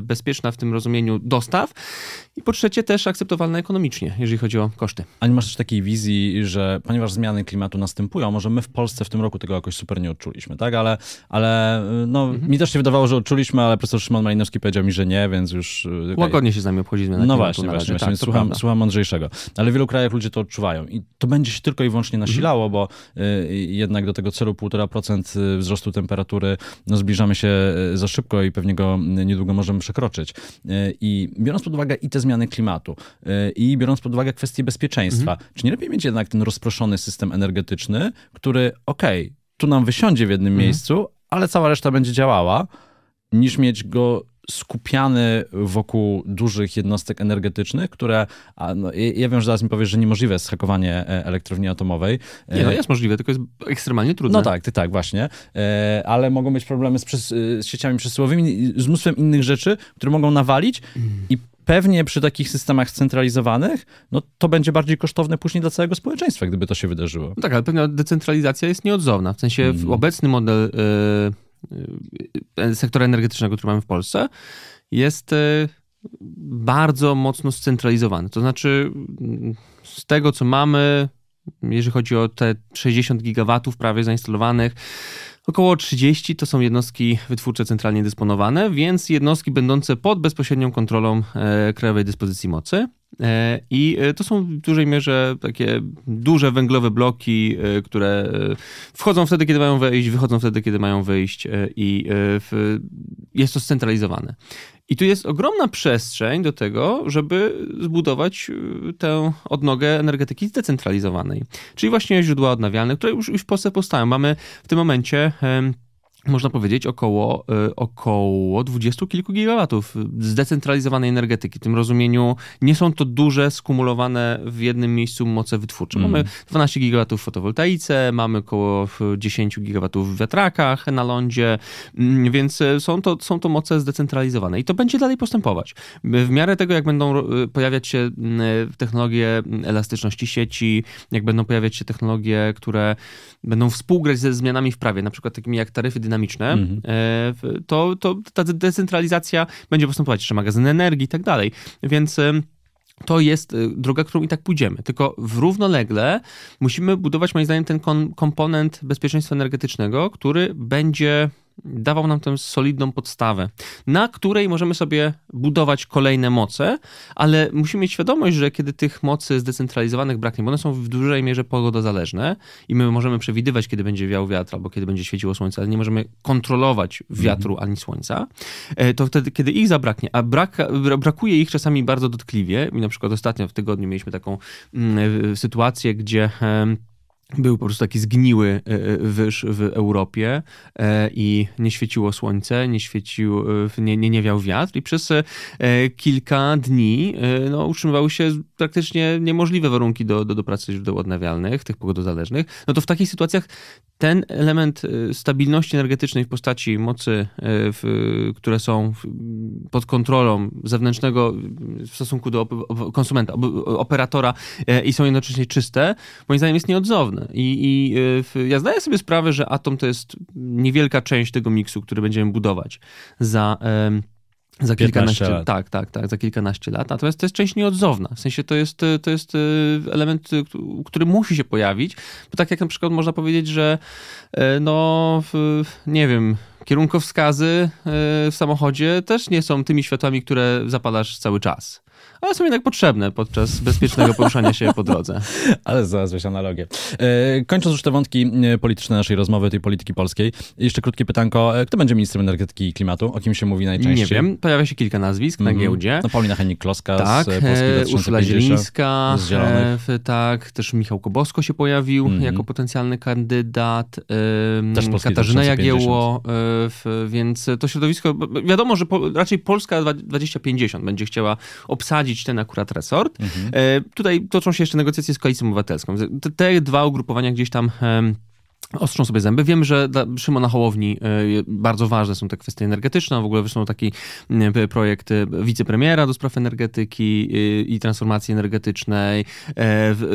bezpieczna w tym rozumieniu dostaw i po trzecie też akceptowalna ekonomicznie, jeżeli chodzi o koszty. A nie masz też takiej wizji, że ponieważ zmiany klimatu następują, może my w Polsce w tym roku tego jakoś super nie odczuliśmy, tak? Ale, ale no, mhm. mi też się wydawało, że odczuliśmy, ale profesor Szymon Malinowski powiedział mi, że nie, więc już... Y, okay. Łagodnie się z nami obchodzi zmiana No właśnie, właśnie, właśnie tak, słucham, słucham mądrzejszego. Ale w wielu krajach ludzie to odczuwają i to będzie się tylko i wyłącznie mhm. nasilało, mhm. bo y, jednak do tego celu 1,5% y, wzrostu temperatury no, zbliżamy się y, za szybko i pewnie go niedługo możemy przekroczyć. Y, I biorąc pod uwagę i te zmiany klimatu i biorąc pod uwagę kwestie bezpieczeństwa, mhm. czy nie lepiej mieć jednak ten rozproszony system energetyczny, który okej, okay, tu nam wysiądzie w jednym mhm. miejscu, ale cała reszta będzie działała, niż mieć go skupiany wokół dużych jednostek energetycznych, które, a no, ja wiem, że zaraz mi powiesz, że niemożliwe jest hakowanie e, elektrowni atomowej. Nie, no jest możliwe, tylko jest ekstremalnie trudne. No tak, ty, tak, właśnie, e, ale mogą być problemy z, z sieciami przesyłowymi, z mnóstwem innych rzeczy, które mogą nawalić mm. i pewnie przy takich systemach scentralizowanych, no to będzie bardziej kosztowne później dla całego społeczeństwa, gdyby to się wydarzyło. No tak, ale pewna decentralizacja jest nieodzowna. W sensie mm. obecny model y, sektora energetycznego, który mamy w Polsce, jest y, bardzo mocno scentralizowany. To znaczy, z tego co mamy, jeżeli chodzi o te 60 gigawatów prawie zainstalowanych, Około 30 to są jednostki wytwórcze centralnie dysponowane, więc jednostki będące pod bezpośrednią kontrolą e, Krajowej Dyspozycji Mocy. E, I e, to są w dużej mierze takie duże węglowe bloki, które wchodzą wtedy, kiedy mają wejść, wychodzą wtedy, kiedy mają wyjść i jest to scentralizowane. I tu jest ogromna przestrzeń do tego, żeby zbudować y, tę odnogę energetyki zdecentralizowanej. Czyli właśnie źródła odnawialne, które już, już w Polsce powstają. Mamy w tym momencie można powiedzieć, około, e, około 20 kilku gigawatów zdecentralizowanej energetyki. W tym rozumieniu nie są to duże, skumulowane w jednym miejscu moce wytwórcze. Mm. Mamy 12 gigawatów w fotowoltaice, mamy około 10 gigawatów w wiatrakach na lądzie, mm, więc e, są to, są to moce zdecentralizowane i to będzie dalej postępować. W miarę tego, jak będą e, pojawiać się technologie elastyczności sieci, jak będą pojawiać się technologie, które będą współgrać ze zmianami w prawie, na przykład takimi jak taryfy dynamiczne, mhm. E, to, to ta decentralizacja będzie postępować, jeszcze magazyny energii i tak dalej. Więc to jest y, droga, którą i tak pójdziemy. Tylko w równolegle musimy budować, moim zdaniem, ten komponent bezpieczeństwa energetycznego, który będzie dawał nam tę solidną podstawę, na której możemy sobie budować kolejne moce, ale musimy mieć świadomość, że kiedy tych mocy zdecentralizowanych braknie, bo one są w dużej mierze pogodozależne i my możemy przewidywać, kiedy będzie wiał wiatr albo kiedy będzie świeciło słońce, ale nie możemy kontrolować wiatru ani słońca, e, to wtedy, kiedy ich zabraknie, a brak, brakuje ich czasami bardzo dotkliwie, i na przykład ostatnio w tygodniu mieliśmy taką mm, sytuację, gdzie był po prostu taki zgniły e, e, wyż w Europie e, i nie świeciło słońce, nie świecił, nie, nie, nie wiał wiatr i przez kilka dni no, utrzymywały się praktycznie niemożliwe warunki do, do, do pracy źródeł odnawialnych, tych pogodozależnych, no to w takich sytuacjach ten element stabilności energetycznej w postaci mocy, w, które są pod kontrolą zewnętrznego w stosunku do konsumenta, operatora i są jednocześnie czyste, moim zdaniem jest I, i y, ja zdaję sobie sprawę, że atom to jest niewielka część tego miksu, który będziemy budować za. Za kilkanaście lat. Tak, tak, tak, za kilkanaście lat. Natomiast to jest część nieodzowna. W sensie to jest, to jest y, element, który musi się pojawić. Bo tak jak na przykład można powiedzieć, że e, no, nie wiem, kierunkowskazy e, w samochodzie też nie są tymi światłami, które zapalasz cały czas ale są jednak potrzebne podczas bezpiecznego poruszania się po drodze. Ale znalazłeś analogię. E, kończąc już te wątki e, polityczne naszej rozmowy, tej polityki polskiej, jeszcze krótkie pytanko. E, kto będzie ministrem energetyki i klimatu? O kim się mówi najczęściej? Nie wiem. Pojawia się kilka nazwisk mm -hmm. na mhm. giełdzie. No Paulina Hennik-Kloska tak, z Polski 2050. Urszula Zielińska. Z Zielonych. tak, też Michał Kobosko się pojawił mm -hmm. jako potencjalny kandydat. Też Katarzyna Jagiełło, więc to środowisko, wiadomo, że po, raczej Polska 2050 będzie chciała obsadzić ten akurat resort. Mhm. Tutaj toczą się jeszcze negocjacje z Koalicją Obywatelską. Te, te dwa ugrupowania gdzieś tam ostrzą sobie zęby. Wiemy, że dla Szymona Hołowni e, bardzo ważne są te kwestie energetyczne. W ogóle są taki e, projekt e, wicepremiera do spraw energetyki i transformacji energetycznej.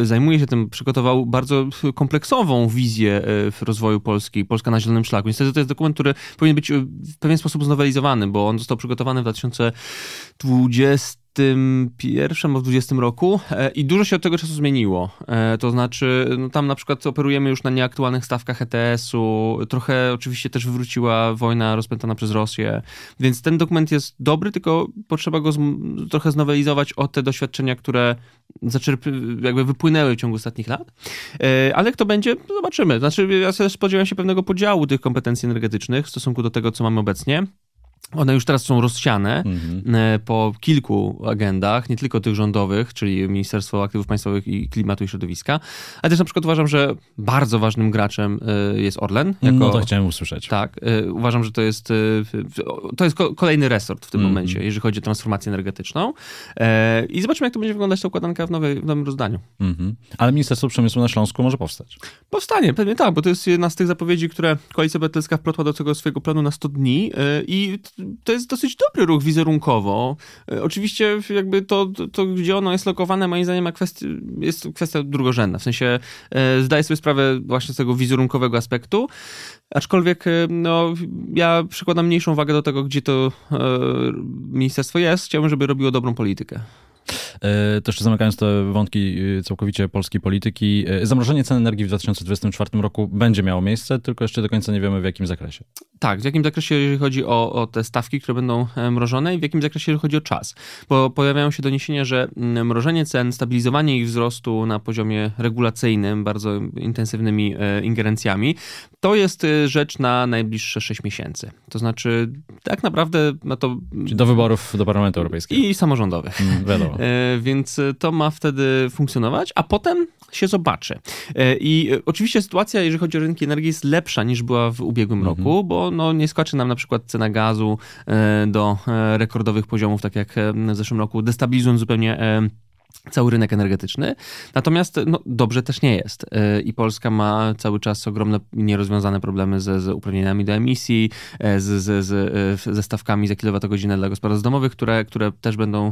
Zajmuje się tym, przygotował bardzo kompleksową wizję rozwoju Polski, Polska na zielonym szlaku. Niestety to jest dokument, który powinien być w pewien sposób znowelizowany, bo on został przygotowany w 2020 21 albo w 20 roku e, i dużo się od tego czasu zmieniło. E, to znaczy, no tam na przykład operujemy już na nieaktualnych stawkach ETS-u, trochę oczywiście też wywróciła wojna rozpętana przez Rosję, więc ten dokument jest dobry, tylko potrzeba go trochę znowelizować o te doświadczenia, które zaczerp- jakby wypłynęły w ciągu ostatnich lat. E, ale kto będzie, zobaczymy. Znaczy, ja też spodziewam się pewnego podziału tych kompetencji energetycznych w stosunku do tego, co mamy obecnie. One już teraz są rozsiane mhm. E, po kilku agendach, nie tylko tych rządowych, czyli Ministerstwo Aktywów Państwowych i Klimatu i Środowiska, ale też na przykład uważam, że bardzo ważnym graczem e, jest Orlen. Jako, no to chciałem usłyszeć. Tak, e, uważam, że to jest, to jest kolejny resort w tym mhm. momencie, jeżeli chodzi o transformację energetyczną. I zobaczymy, jak to będzie wyglądać ta układanka w, nowej, w nowym rozdaniu. Mhm. Ale Ministerstwo Przemysłu na Śląsku może powstać. Powstanie, pewnie tak, bo to jest jedna z tych zapowiedzi, które Koalicja Obywatelska wplotła do tego swojego planu na 100 dni i to jest dosyć dobry ruch wizerunkowo. E, oczywiście jakby to, to, gdzie ono jest lokowane, moim zdaniem jest kwestia drugorzędna. W sensie e, zdaję sobie sprawę właśnie z tego wizerunkowego aspektu, aczkolwiek e, no, ja przykładam mniejszą wagę do tego, gdzie to ministerstwo jest. Chciałbym, żeby robiło dobrą politykę. E, też zamykając te wątki e, całkowicie polskiej polityki, e, zamrożenie cen energii w 2024 roku będzie miało miejsce, tylko jeszcze do końca nie wiemy w jakim zakresie. Tak, w jakim zakresie, jeżeli chodzi o, o te stawki, które będą mrożone i w jakim zakresie, jeżeli chodzi o czas. Bo pojawiają się doniesienia, że mm, mrożenie cen, stabilizowanie ich wzrostu na poziomie regulacyjnym, bardzo intensywnymi ingerencjami, to jest rzecz na najbliższe 6 miesięcy. To znaczy, tak naprawdę ma to. Czyli do wyborów do Parlamentu Europejskiego. I samorządowych. Mm, wiadomo. E, więc to ma wtedy funkcjonować, a potem się zobaczy. E, I oczywiście sytuacja, jeżeli chodzi o rynki energii, jest lepsza niż była w ubiegłym mhm. roku, bo no, nie skoczy nam na przykład cena gazu e, do rekordowych poziomów, tak jak w zeszłym roku, destabilizując zupełnie cały rynek energetyczny. Natomiast no, dobrze też nie jest. Y, I Polska ma cały czas ogromne nierozwiązane problemy ze, z uprawnieniami do emisji, e, z, z, z, ze stawkami za kilowatogodzinę dla gospodarstw domowych, które, które też będą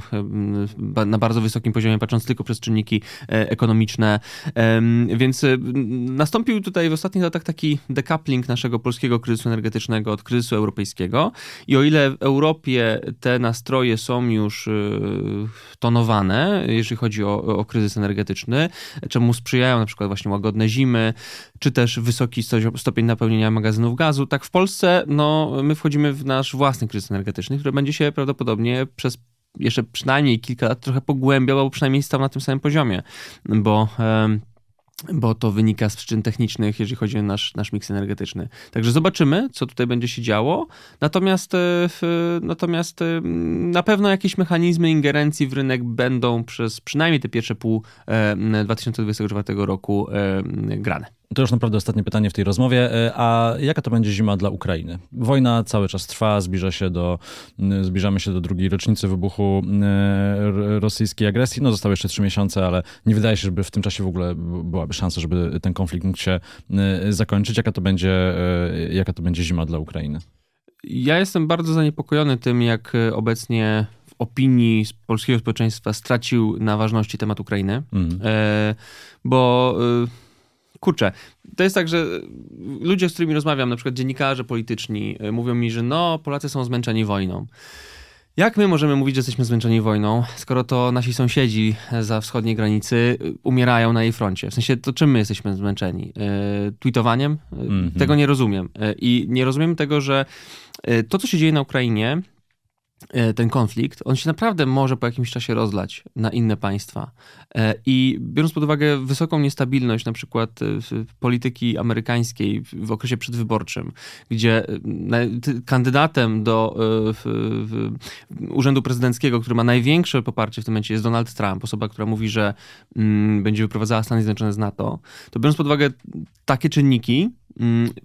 na bardzo wysokim poziomie, patrząc tylko przez czynniki e, ekonomiczne. Więc nastąpił tutaj w ostatnich latach taki decoupling naszego polskiego kryzysu energetycznego od kryzysu europejskiego. I o ile w Europie te nastroje są już tonowane, jeżeli chodzi o, o kryzys energetyczny, czemu sprzyjają na przykład właśnie łagodne zimy, czy też wysoki stopień napełnienia magazynów gazu. Tak w Polsce, no, my wchodzimy w nasz własny kryzys energetyczny, który będzie się prawdopodobnie przez jeszcze przynajmniej kilka lat trochę pogłębiał, albo przynajmniej stał na tym samym poziomie, bo bo to wynika z przyczyn technicznych, jeżeli chodzi o nasz, nasz miks energetyczny. Także zobaczymy, co tutaj będzie się działo. Natomiast, e, natomiast e, na pewno jakieś mechanizmy ingerencji w rynek będą przez przynajmniej te pierwsze pół 2024 e, roku grane. To już naprawdę ostatnie pytanie w tej rozmowie. E, a jaka to będzie zima dla Ukrainy? Wojna cały czas trwa, zbliża się do, zbliżamy się do drugiej rocznicy wybuchu rosyjskiej agresji. No zostały jeszcze trzy miesiące, ale nie wydaje się, żeby w tym czasie w ogóle byłaby szansa, żeby ten konflikt mógł się zakończyć. Jaka to będzie, e, jaka to będzie zima dla Ukrainy? Ja jestem bardzo zaniepokojony tym, jak obecnie w opinii polskiego społeczeństwa stracił na ważności temat Ukrainy, mm. bo kurczę, to jest tak, że ludzie, z którymi rozmawiam, na przykład dziennikarze polityczni, y, mówią mi, że no, Polacy są zmęczeni wojną. Jak my możemy mówić, że jesteśmy zmęczeni wojną, skoro to nasi sąsiedzi za wschodniej granicy y, umierają na jej froncie? W sensie, to czym my jesteśmy zmęczeni? Yy, tweetowaniem? Mm -hmm. Tego nie rozumiem. Yy, I nie rozumiem tego, że to, co się dzieje na Ukrainie, ten konflikt, on się naprawdę może po jakimś czasie rozlać na inne państwa. E, I biorąc pod uwagę wysoką niestabilność na przykład e, polityki amerykańskiej w okresie przedwyborczym, gdzie kandydatem do urzędu prezydenckiego, który ma największe poparcie w tym momencie jest Donald Trump, osoba, która mówi, że mm, będzie wyprowadzała Stany Zjednoczone z NATO, to biorąc pod uwagę takie czynniki,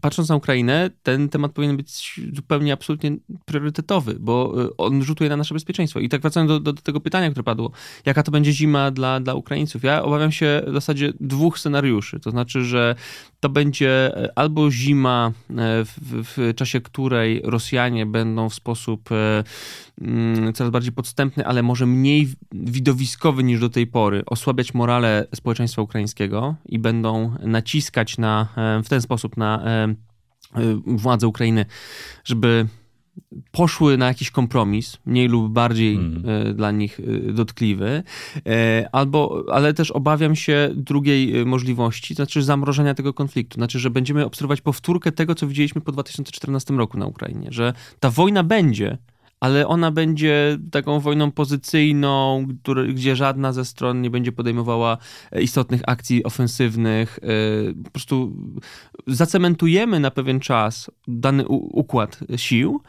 patrząc na Ukrainę, ten temat powinien być zupełnie absolutnie priorytetowy, bo y, on rzutuje na nasze bezpieczeństwo. I tak wracając do, do, do tego pytania, które padło, jaka to będzie zima dla, dla Ukraińców? Ja obawiam się w zasadzie dwóch scenariuszy. To znaczy, że to będzie e, albo zima, e, w, w czasie której Rosjanie będą w sposób e, mm, coraz bardziej podstępny, ale może mniej widowiskowy niż do tej pory, osłabiać morale społeczeństwa ukraińskiego i będą naciskać na, w ten sposób na władze Ukrainy, żeby poszły na jakiś kompromis, mniej lub bardziej mm. dla nich e, dotkliwy, e, albo, ale też obawiam się drugiej możliwości, to znaczy zamrożenia tego konfliktu, znaczy, że będziemy obserwować powtórkę tego, co widzieliśmy po 2014 roku na Ukrainie, że ta wojna będzie, ale ona będzie taką wojną pozycyjną, który, gdzie żadna ze stron nie będzie podejmowała istotnych akcji ofensywnych. Po prostu zacementujemy na pewien czas dany układ sił,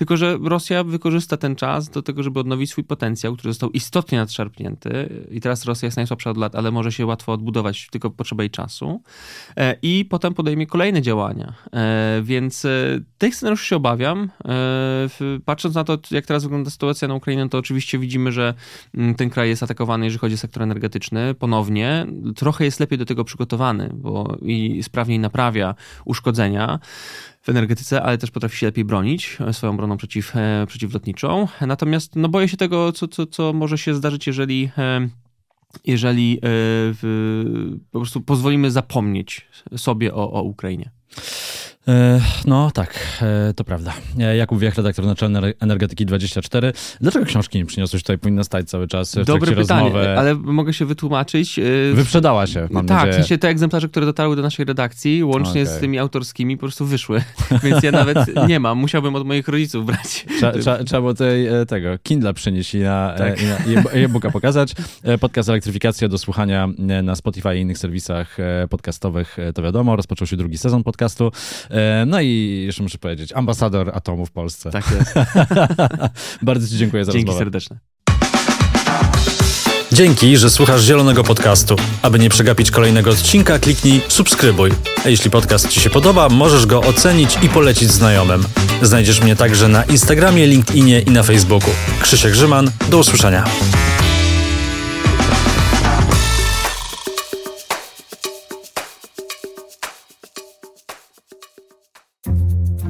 tylko, że Rosja wykorzysta ten czas do tego, żeby odnowić swój potencjał, który został istotnie nadszarpnięty. I teraz Rosja jest najsłabsza od lat, ale może się łatwo odbudować, tylko potrzeba jej czasu. E, I potem podejmie kolejne działania. E, więc e, tych scenariuszy się obawiam. Patrząc na to, jak teraz wygląda sytuacja na Ukrainie, to oczywiście widzimy, że mm, ten kraj jest atakowany, jeżeli chodzi o sektor energetyczny, ponownie. Trochę jest lepiej do tego przygotowany, bo i sprawniej naprawia uszkodzenia w energetyce, ale też potrafi się lepiej bronić e, swoją broną przeciw, e, przeciwlotniczą. Natomiast no, boję się tego, co, co, co może się zdarzyć, jeżeli e, jeżeli po prostu pozwolimy zapomnieć sobie o, o Ukrainie. E, no tak, e, to prawda. E, Jakub Wiech, redaktor naczelny Energetyki 24. Dlaczego książki nie przyniosłeś tutaj? Powinna stać cały czas w Dobre pytanie, rozmowy. ale mogę się wytłumaczyć. Wyprzedała się, mam tak, nadzieję. W sensie te egzemplarze, które dotarły do naszej redakcji, łącznie okay. z tymi autorskimi, po prostu wyszły. Więc ja nawet nie mam. Musiałbym od moich rodziców brać. Trzeba, było tej, tego Kindle przynieść i na, tak. i na e-booka pokazać. Podcast Elektryfikacja do słuchania na Spotify i innych serwisach podcastowych, to wiadomo. Rozpoczął się drugi sezon podcastu. E, no i jeszcze muszę powiedzieć, ambasador atomu w Polsce. Tak jest. Bardzo Ci dziękuję za Dzięki rozmowę. serdeczne. Dzięki, że słuchasz Zielonego Podcastu. Aby nie przegapić kolejnego odcinka, kliknij subskrybuj. A jeśli podcast Ci się podoba, możesz go ocenić i polecić znajomym. Znajdziesz mnie także na Instagramie, LinkedInie i na Facebooku. Krzysiek Grzyman, do usłyszenia.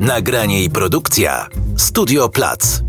Nagranie i produkcja Studio Plac.